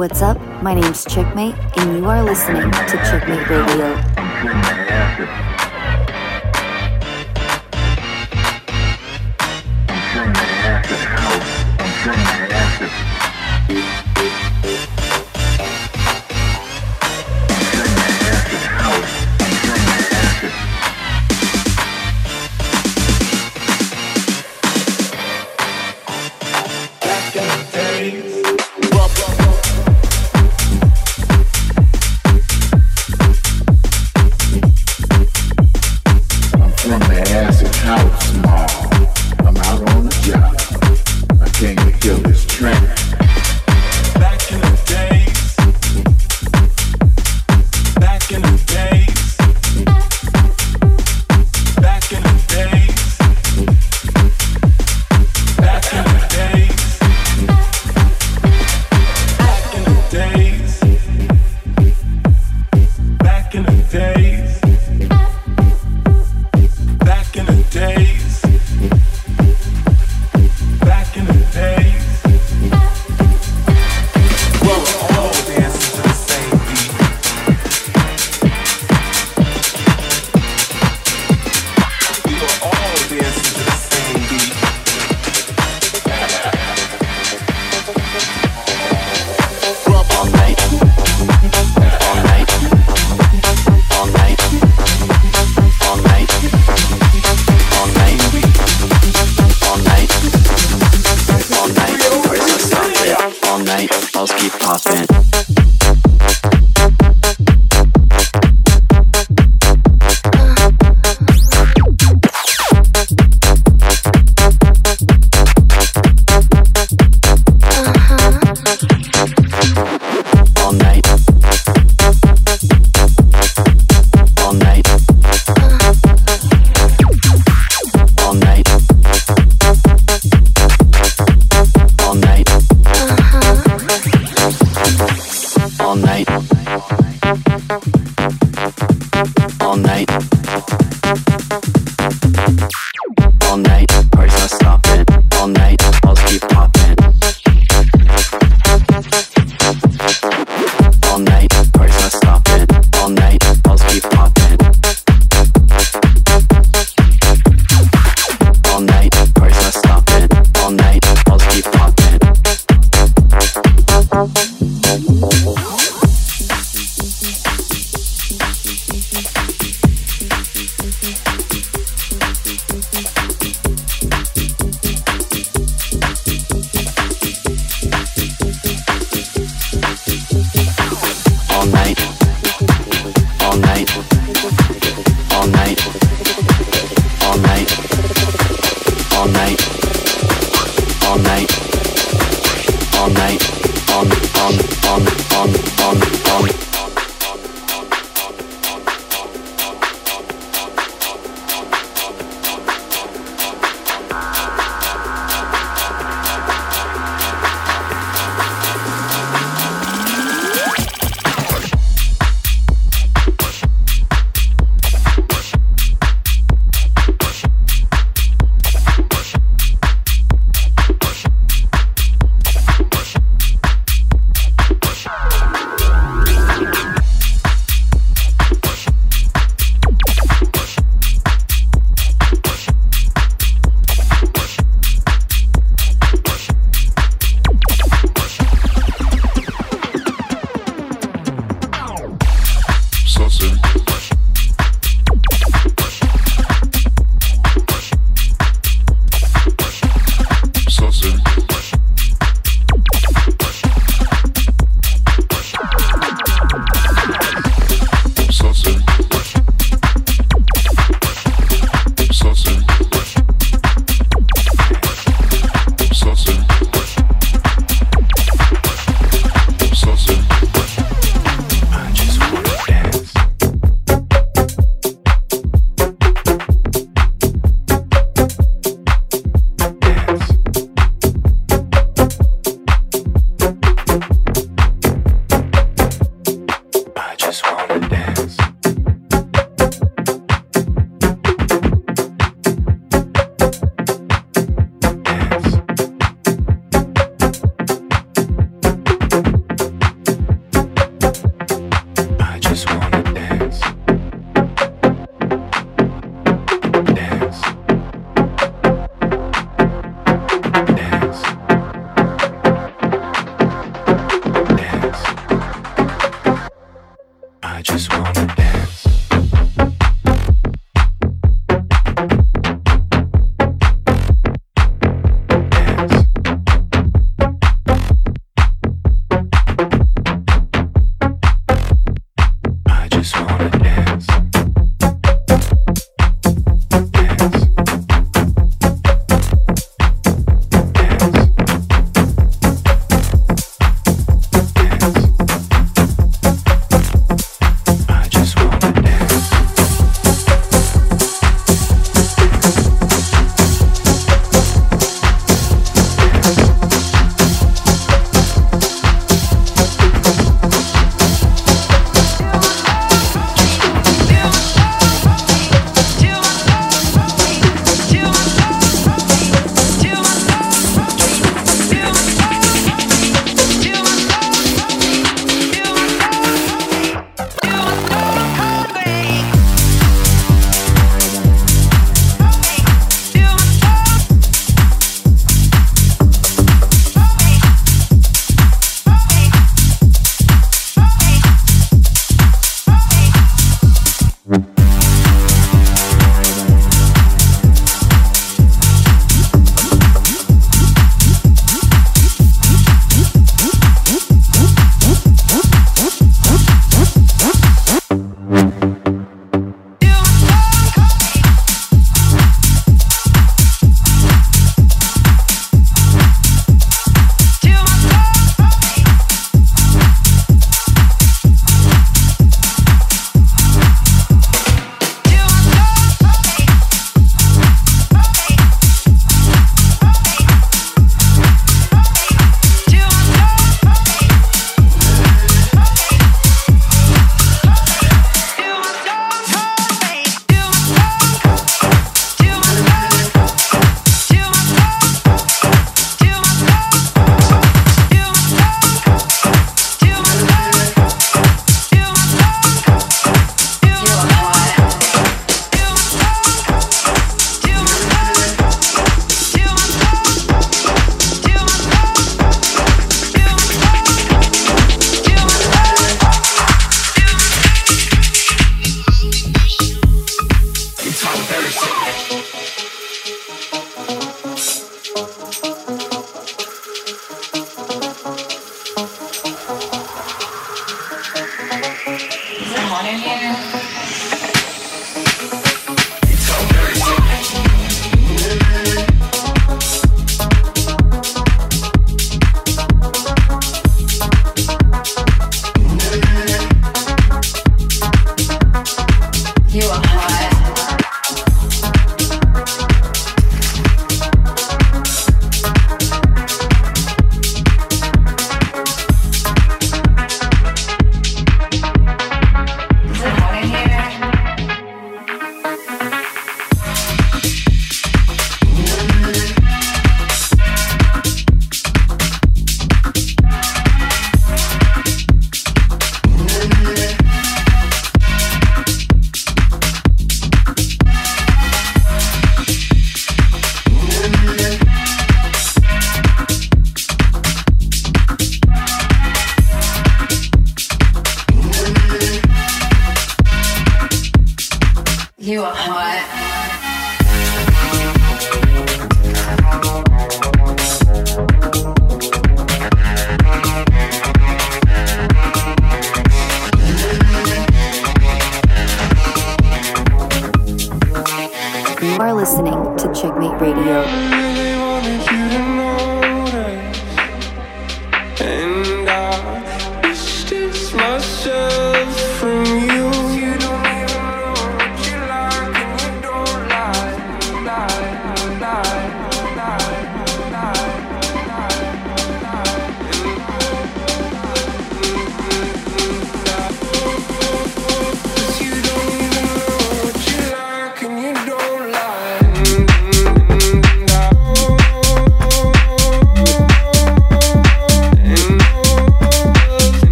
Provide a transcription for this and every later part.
What's up? My name's Chickmate, and you are listening to Chickmate Radio.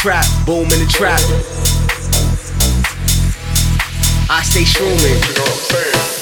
Trap, boom in the trap. I stay shrooming.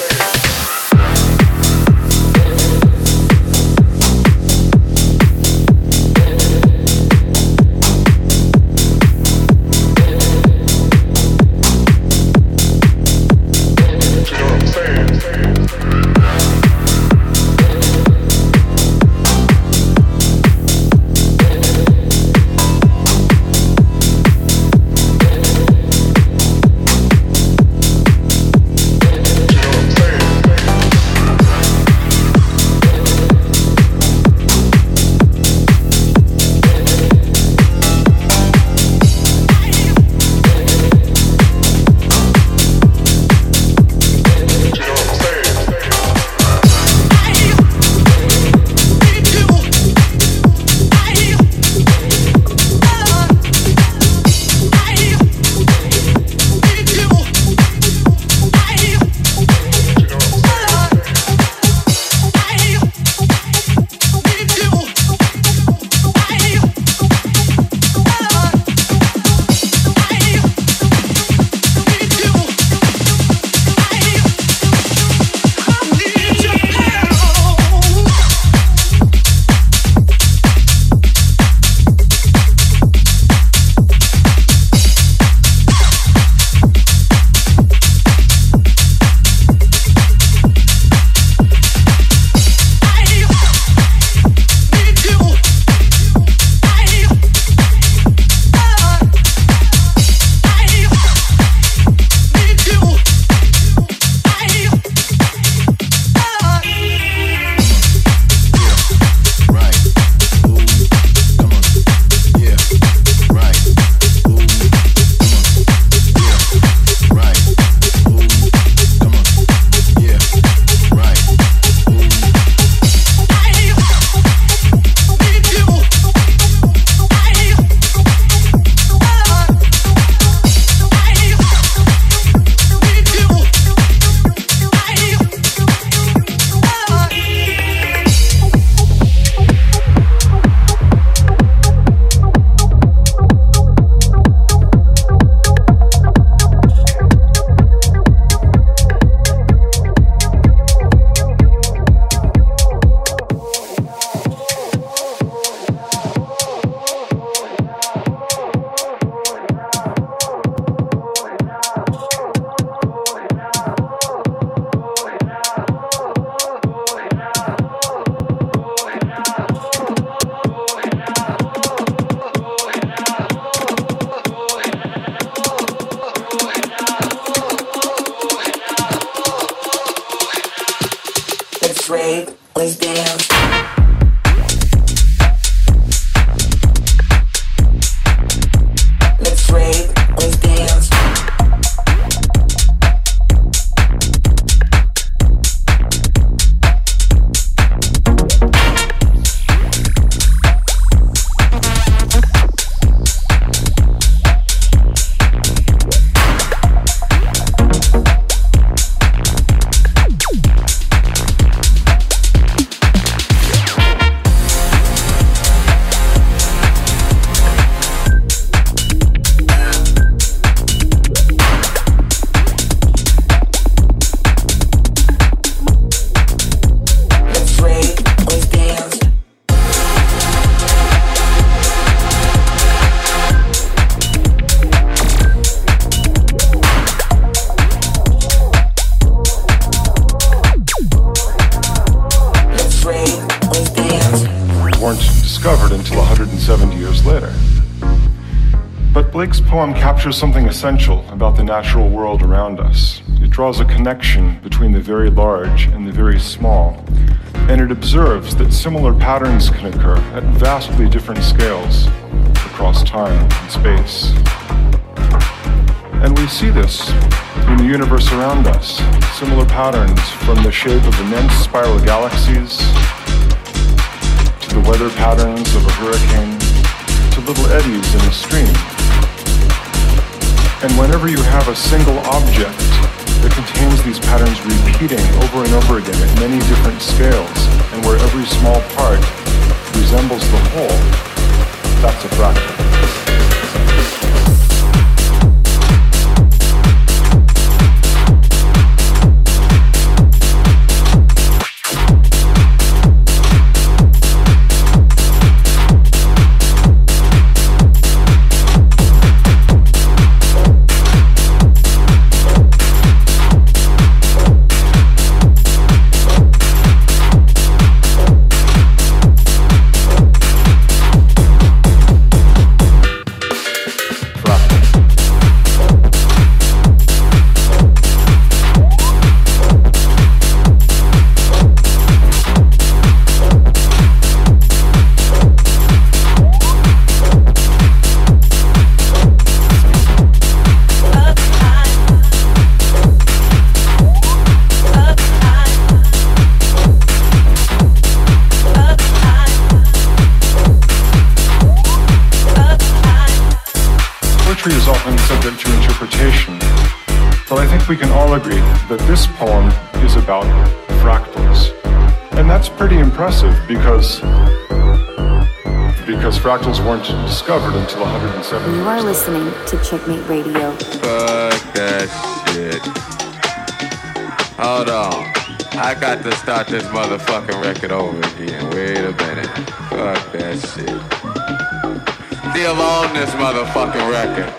Poem captures something essential about the natural world around us. It draws a connection between the very large and the very small, and it observes that similar patterns can occur at vastly different scales across time and space. And we see this in the universe around us, similar patterns from the shape of immense spiral galaxies to the weather patterns of a hurricane to little eddies in a stream. And whenever you have a single object that contains these patterns repeating over and over again at many different scales, and where every small part resembles the whole, that's a fractal. Discovered until 170 You are listening to Checkmate Radio. Fuck that shit. Hold on. I got to start this motherfucking record over again. Wait a minute. Fuck that shit. Still on this motherfucking record.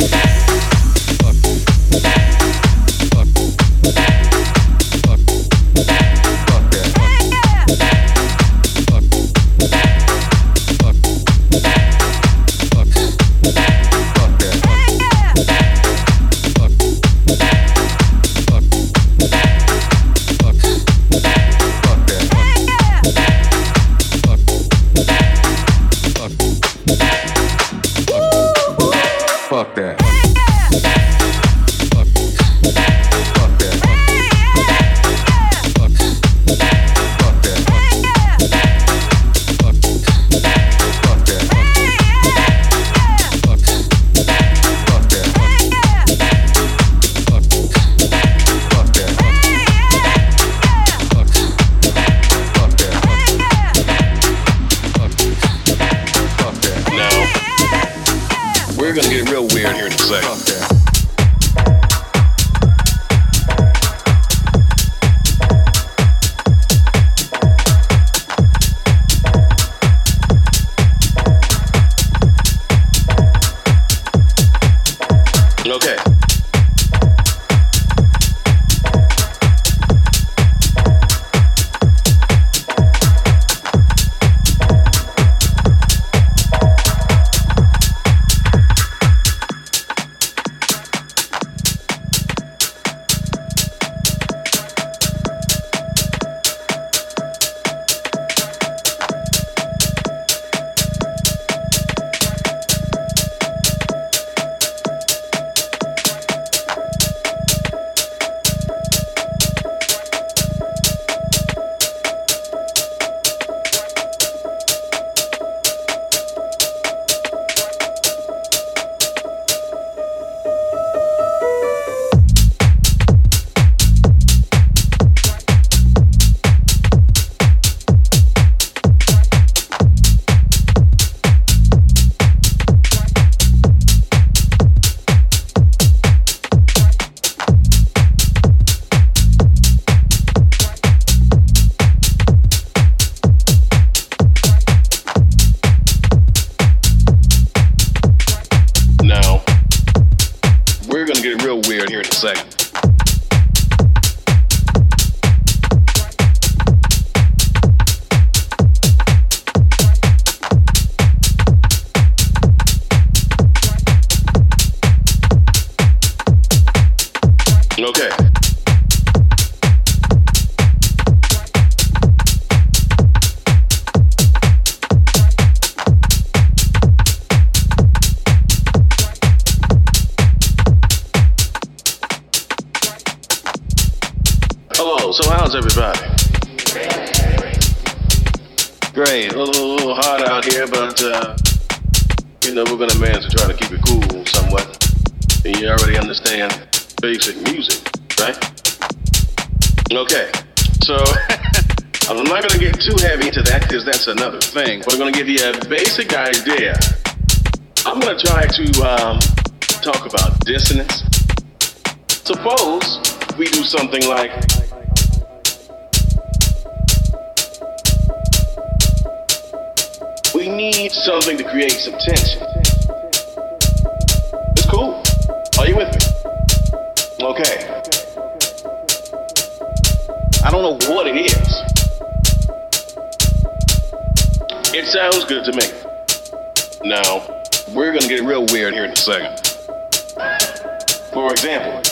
Thank. Idea. I'm gonna try to um, talk about dissonance. Suppose we do something like. We need something to create some tension. It's cool. Are you with me? Okay. I don't know what it is. It sounds good to me. Now, we're gonna get real weird here in a second. For example,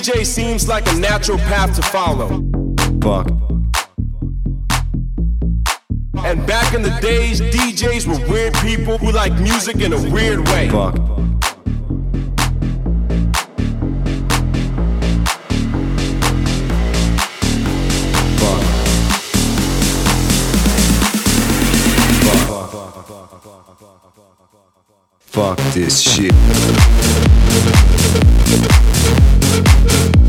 DJ seems like a natural path to follow. Fuck. And back in the days, DJs were weird people who like music in a weird way. Fuck. Fuck. This shit. Thank you.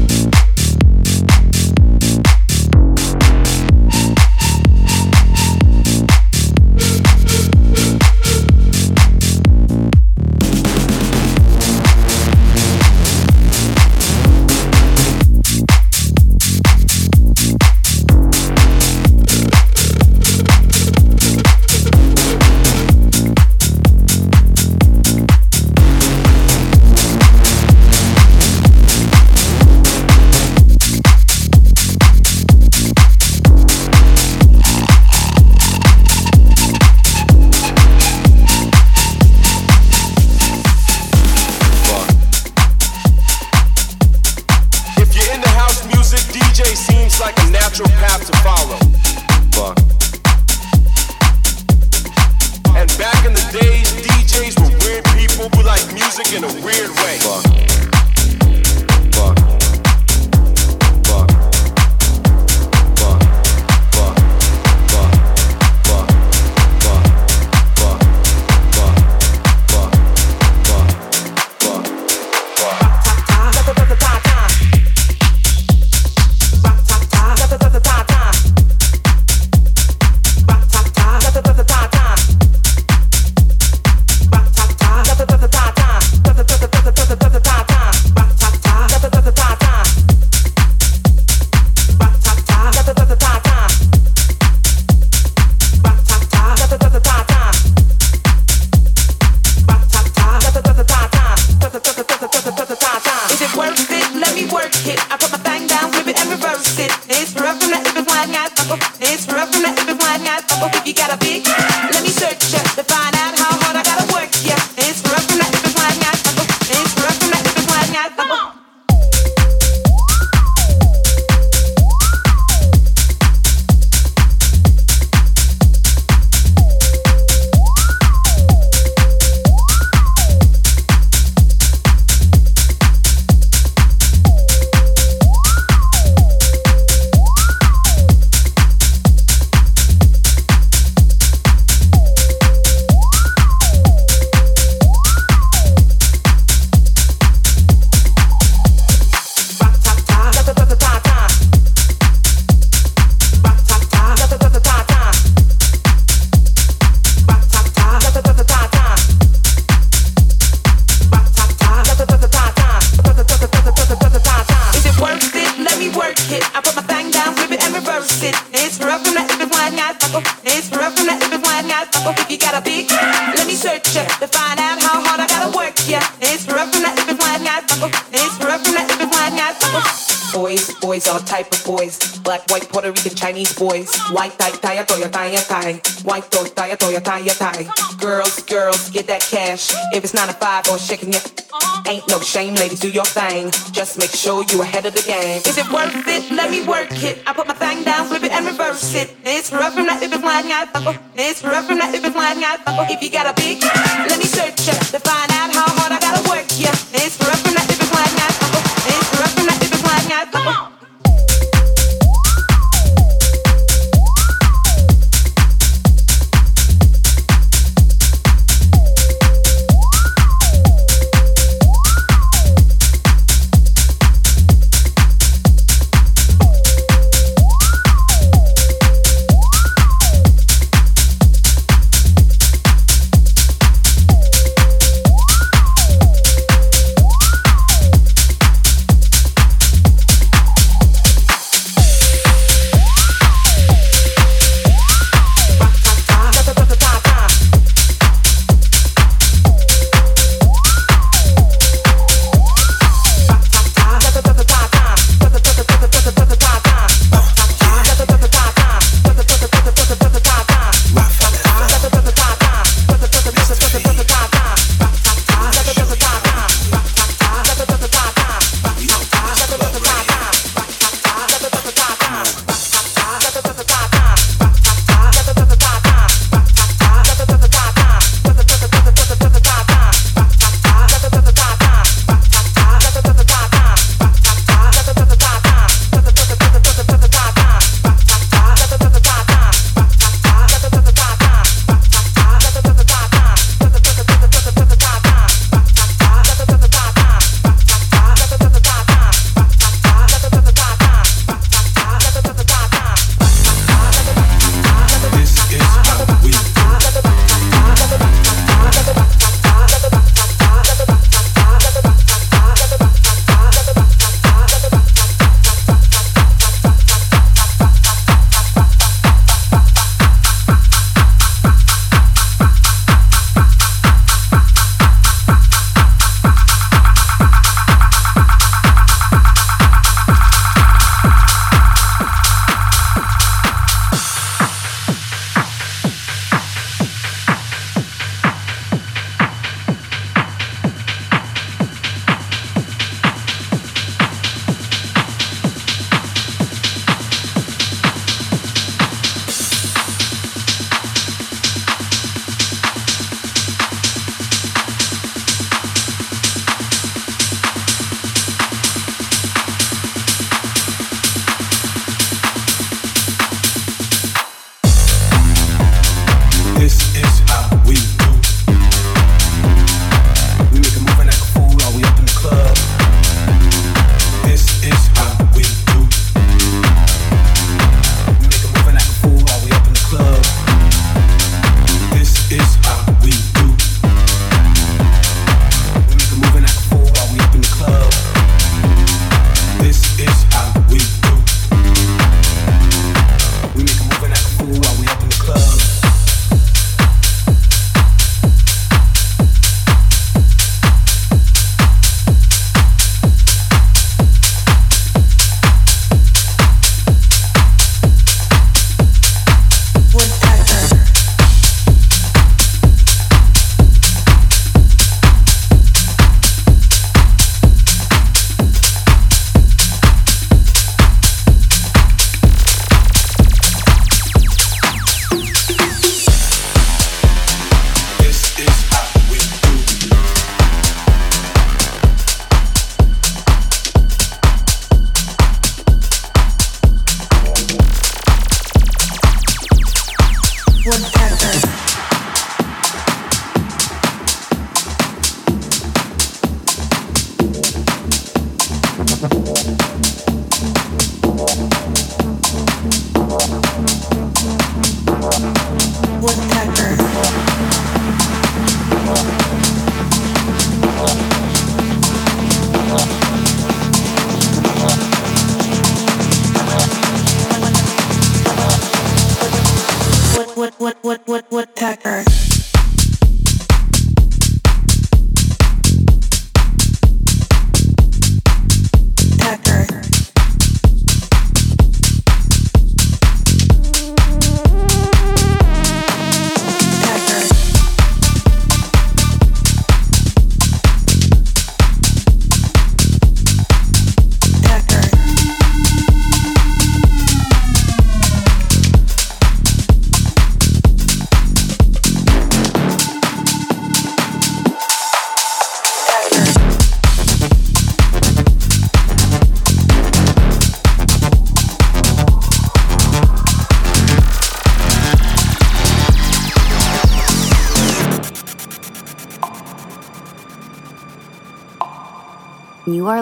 from the everyone I thought, if you got a big, let me search, to find. White tie, tie, toya, tie, your tie. White toy, tie, toya, tie, your tie. Girls, girls, get that cash. If it's nine to five or shaking your uh-huh. Ain't no shame, ladies, do your thing. Just make sure you ahead of the game. Is it worth it? Let me work it. I put my thing down, flip it and reverse it. It's rough from that if it's wide, guys. It's rough from that if it's wide, guys. If you got a big, let me search ya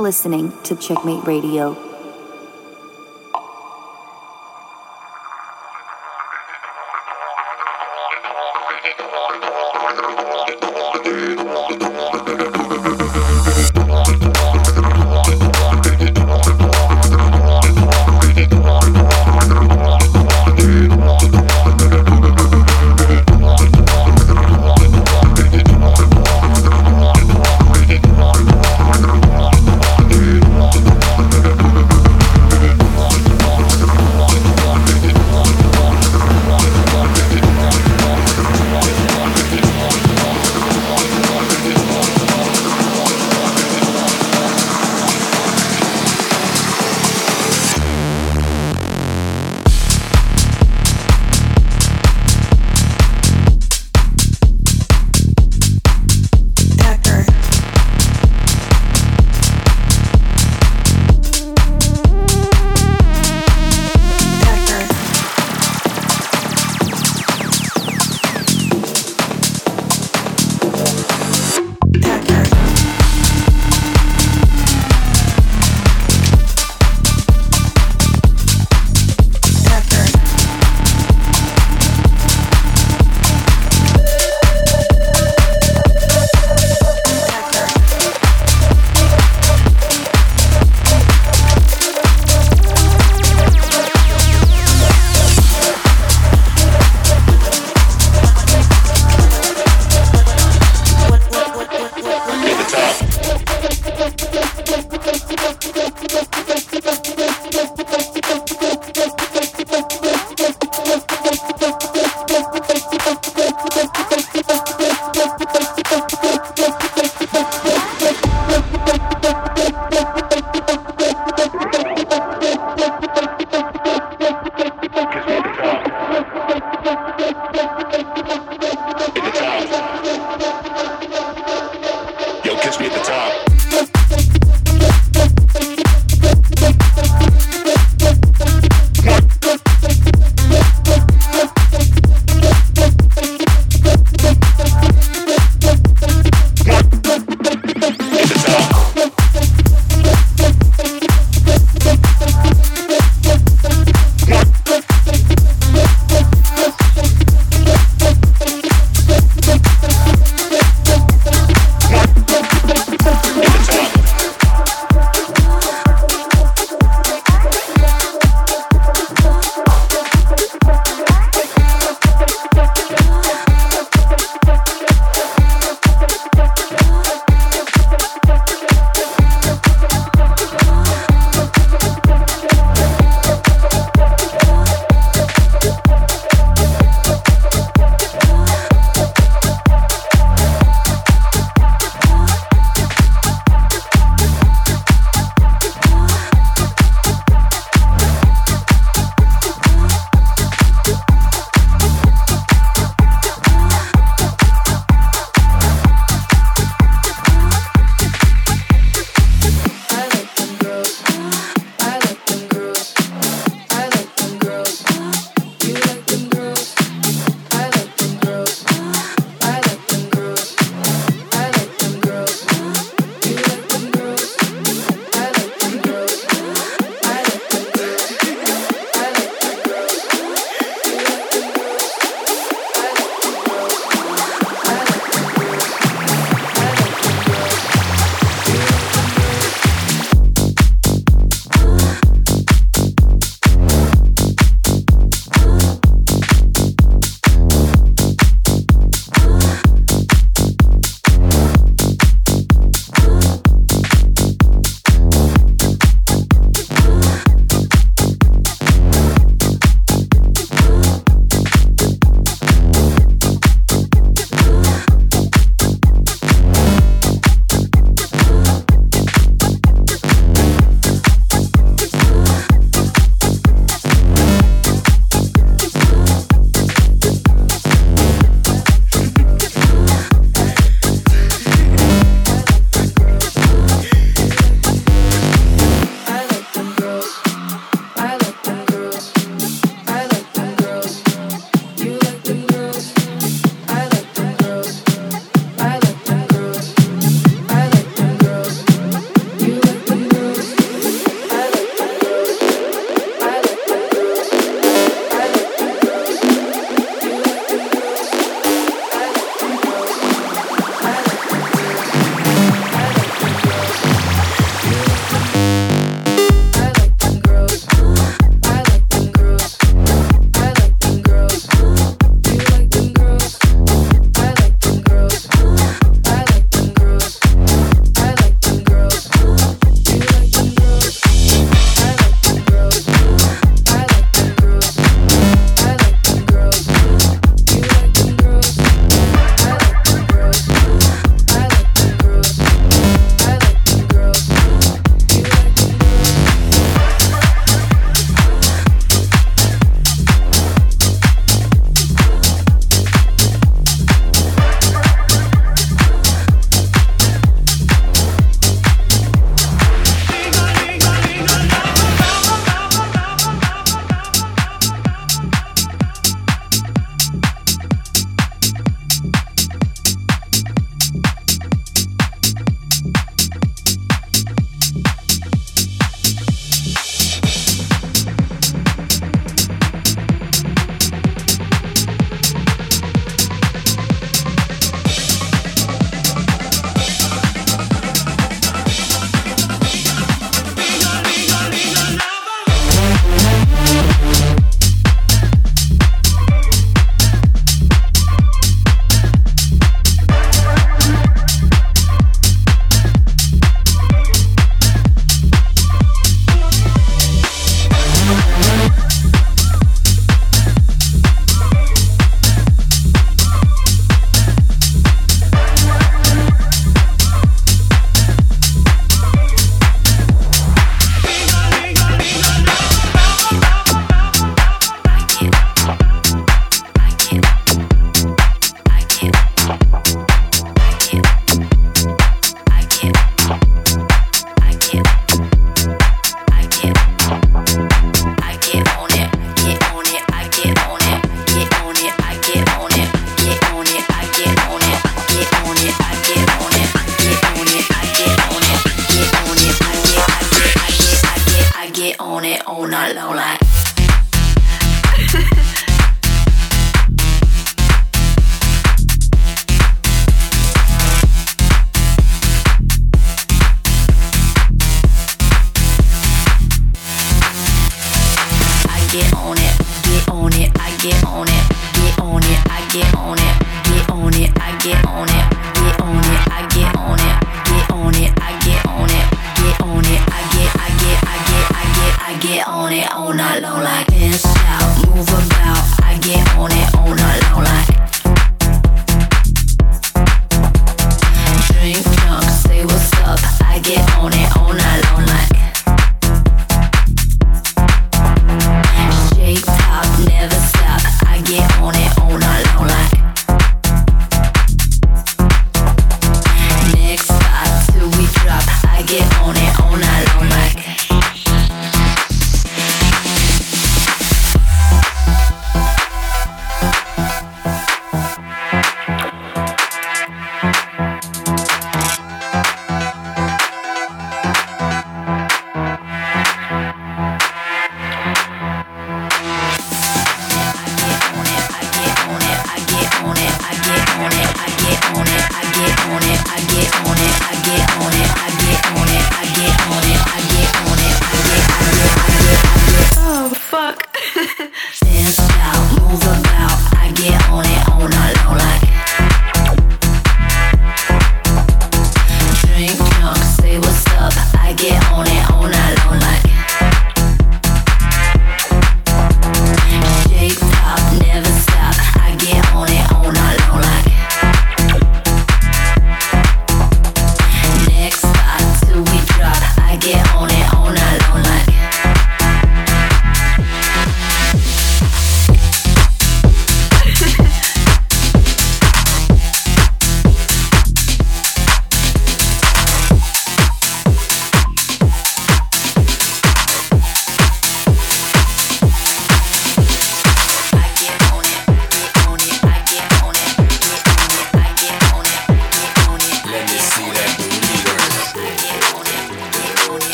listening to Checkmate Radio.